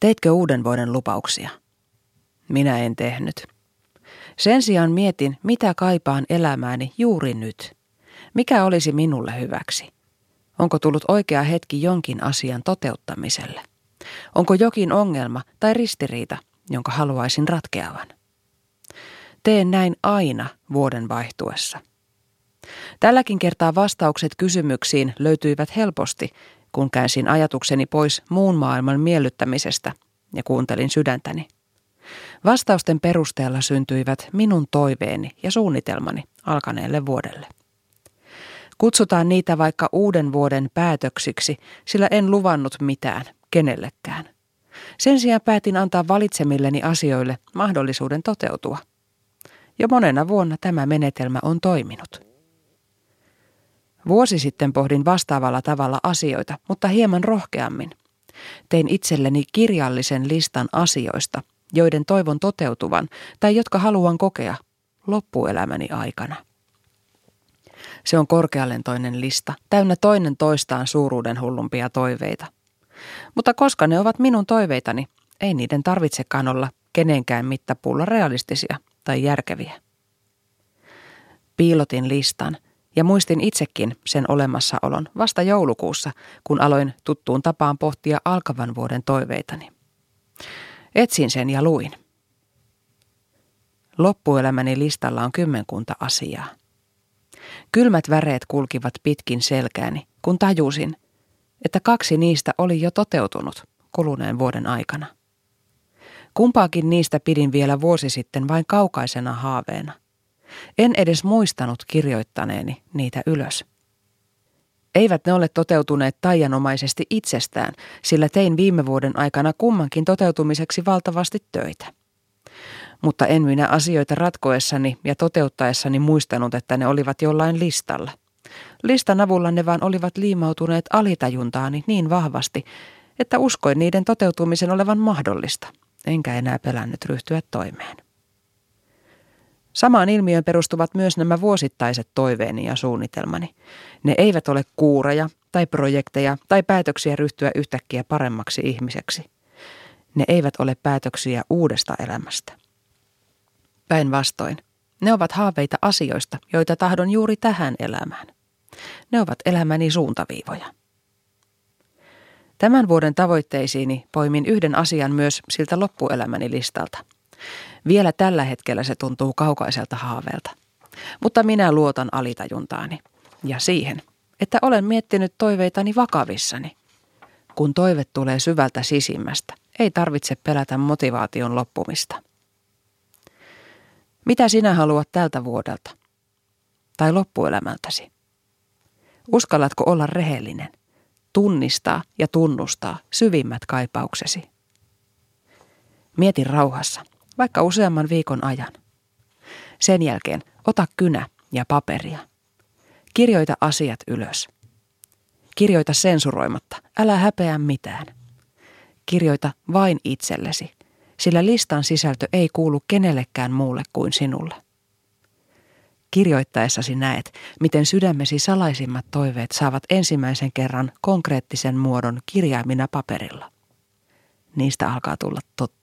Teitkö uuden vuoden lupauksia? Minä en tehnyt. Sen sijaan mietin, mitä kaipaan elämääni juuri nyt. Mikä olisi minulle hyväksi? Onko tullut oikea hetki jonkin asian toteuttamiselle? Onko jokin ongelma tai ristiriita, jonka haluaisin ratkeavan? Teen näin aina vuoden vaihtuessa. Tälläkin kertaa vastaukset kysymyksiin löytyivät helposti, kun käänsin ajatukseni pois muun maailman miellyttämisestä ja kuuntelin sydäntäni. Vastausten perusteella syntyivät minun toiveeni ja suunnitelmani alkaneelle vuodelle. Kutsutaan niitä vaikka uuden vuoden päätöksiksi, sillä en luvannut mitään kenellekään. Sen sijaan päätin antaa valitsemilleni asioille mahdollisuuden toteutua. Jo monena vuonna tämä menetelmä on toiminut. Vuosi sitten pohdin vastaavalla tavalla asioita, mutta hieman rohkeammin. Tein itselleni kirjallisen listan asioista, joiden toivon toteutuvan tai jotka haluan kokea loppuelämäni aikana. Se on korkealentoinen lista, täynnä toinen toistaan suuruuden hullumpia toiveita. Mutta koska ne ovat minun toiveitani, ei niiden tarvitsekaan olla kenenkään mittapuulla realistisia tai järkeviä. Piilotin listan ja muistin itsekin sen olemassaolon vasta joulukuussa, kun aloin tuttuun tapaan pohtia alkavan vuoden toiveitani. Etsin sen ja luin. Loppuelämäni listalla on kymmenkunta asiaa. Kylmät väreet kulkivat pitkin selkääni, kun tajusin, että kaksi niistä oli jo toteutunut kuluneen vuoden aikana. Kumpaakin niistä pidin vielä vuosi sitten vain kaukaisena haaveena. En edes muistanut kirjoittaneeni niitä ylös. Eivät ne ole toteutuneet taianomaisesti itsestään, sillä tein viime vuoden aikana kummankin toteutumiseksi valtavasti töitä. Mutta en minä asioita ratkoessani ja toteuttaessani muistanut, että ne olivat jollain listalla. Listan avulla ne vaan olivat liimautuneet alitajuntaani niin vahvasti, että uskoin niiden toteutumisen olevan mahdollista, enkä enää pelännyt ryhtyä toimeen. Samaan ilmiöön perustuvat myös nämä vuosittaiset toiveeni ja suunnitelmani. Ne eivät ole kuureja tai projekteja tai päätöksiä ryhtyä yhtäkkiä paremmaksi ihmiseksi. Ne eivät ole päätöksiä uudesta elämästä. Päinvastoin, ne ovat haaveita asioista, joita tahdon juuri tähän elämään. Ne ovat elämäni suuntaviivoja. Tämän vuoden tavoitteisiini poimin yhden asian myös siltä loppuelämäni listalta – vielä tällä hetkellä se tuntuu kaukaiselta haaveelta. Mutta minä luotan alitajuntaani ja siihen, että olen miettinyt toiveitani vakavissani. Kun toive tulee syvältä sisimmästä, ei tarvitse pelätä motivaation loppumista. Mitä sinä haluat tältä vuodelta? Tai loppuelämältäsi? Uskallatko olla rehellinen? Tunnistaa ja tunnustaa syvimmät kaipauksesi. Mieti rauhassa – vaikka useamman viikon ajan. Sen jälkeen ota kynä ja paperia. Kirjoita asiat ylös. Kirjoita sensuroimatta, älä häpeä mitään. Kirjoita vain itsellesi, sillä listan sisältö ei kuulu kenellekään muulle kuin sinulle. Kirjoittaessasi näet, miten sydämesi salaisimmat toiveet saavat ensimmäisen kerran konkreettisen muodon kirjaimina paperilla. Niistä alkaa tulla totta.